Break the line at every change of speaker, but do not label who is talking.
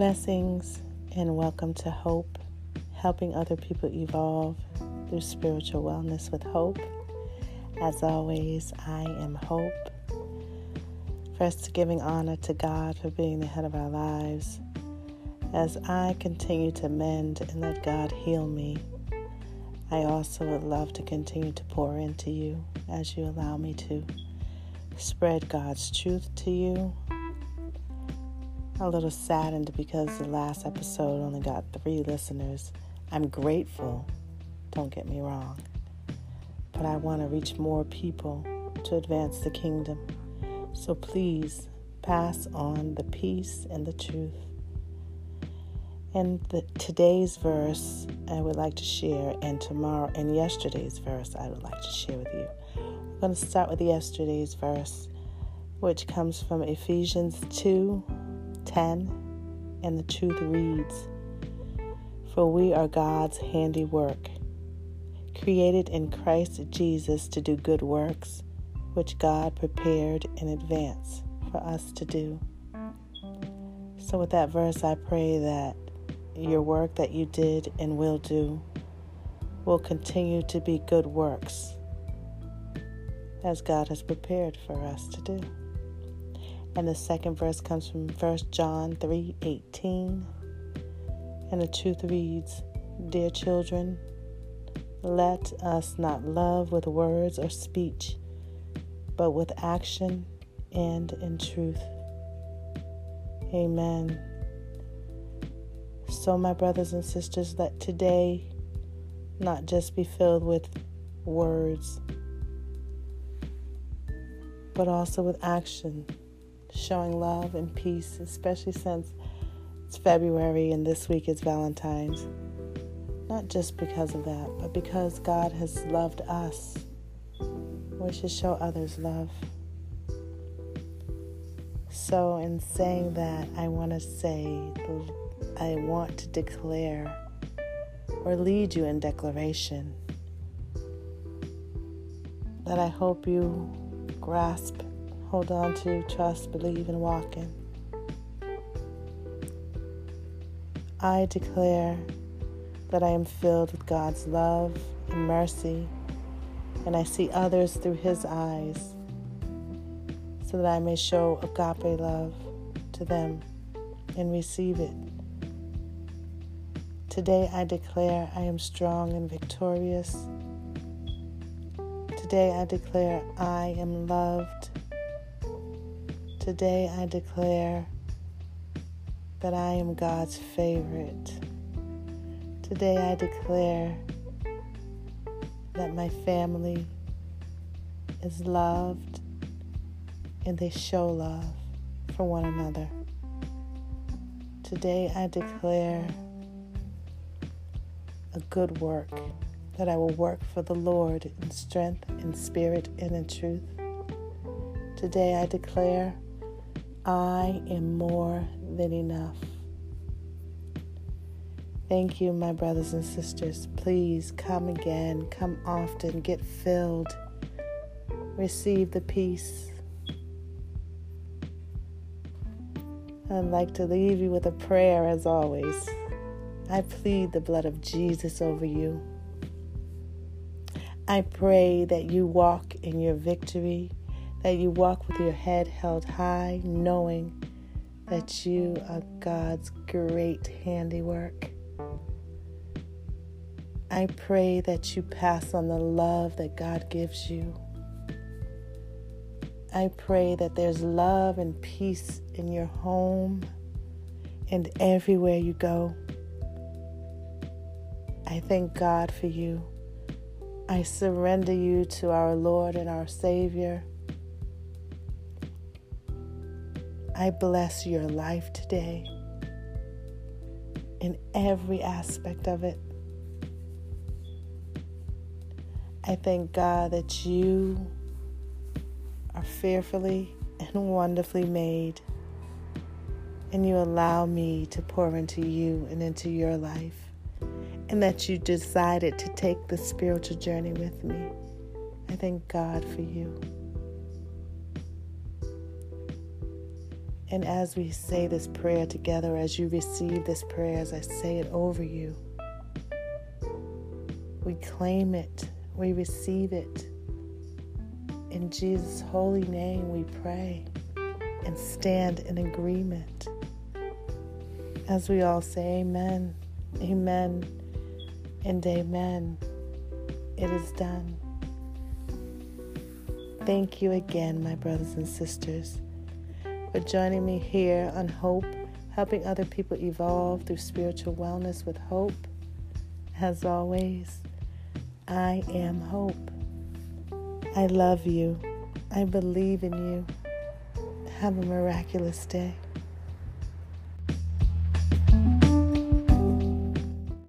Blessings and welcome to Hope, helping other people evolve through spiritual wellness with hope. As always, I am Hope. First, giving honor to God for being the head of our lives. As I continue to mend and let God heal me, I also would love to continue to pour into you as you allow me to. Spread God's truth to you a little saddened because the last episode only got three listeners. I'm grateful, don't get me wrong, but I want to reach more people to advance the kingdom. So please pass on the peace and the truth. And the, today's verse I would like to share, and tomorrow and yesterday's verse I would like to share with you. I'm going to start with yesterday's verse, which comes from Ephesians 2 10, and the truth reads For we are God's handiwork, created in Christ Jesus to do good works, which God prepared in advance for us to do. So, with that verse, I pray that your work that you did and will do will continue to be good works as God has prepared for us to do. And the second verse comes from 1 John 3 18. And the truth reads Dear children, let us not love with words or speech, but with action and in truth. Amen. So, my brothers and sisters, let today not just be filled with words, but also with action showing love and peace, especially since it's February and this week is Valentine's. Not just because of that, but because God has loved us. We should show others love. So, in saying that, I want to say, I want to declare or lead you in declaration that I hope you grasp hold on to, trust, believe, and walk in. I declare that I am filled with God's love and mercy, and I see others through His eyes, so that I may show agape love to them and receive it. Today I declare I am strong and victorious. Today I declare I am loved Today I declare that I am God's favorite. Today I declare that my family is loved and they show love for one another. Today I declare a good work, that I will work for the Lord in strength, in spirit, and in truth. Today I declare I am more than enough. Thank you, my brothers and sisters. Please come again, come often, get filled, receive the peace. I'd like to leave you with a prayer as always. I plead the blood of Jesus over you. I pray that you walk in your victory that you walk with your head held high, knowing that you are God's great handiwork. I pray that you pass on the love that God gives you. I pray that there's love and peace in your home and everywhere you go. I thank God for you. I surrender you to our Lord and our Savior. I bless your life today in every aspect of it. I thank God that you are fearfully and wonderfully made, and you allow me to pour into you and into your life, and that you decided to take the spiritual journey with me. I thank God for you. And as we say this prayer together, as you receive this prayer, as I say it over you, we claim it, we receive it. In Jesus' holy name, we pray and stand in agreement. As we all say, Amen, Amen, and Amen. It is done. Thank you again, my brothers and sisters, for joining me here on Hope, helping other people evolve through spiritual wellness with hope. As always, I am hope. I love you. I believe in you. Have a miraculous day.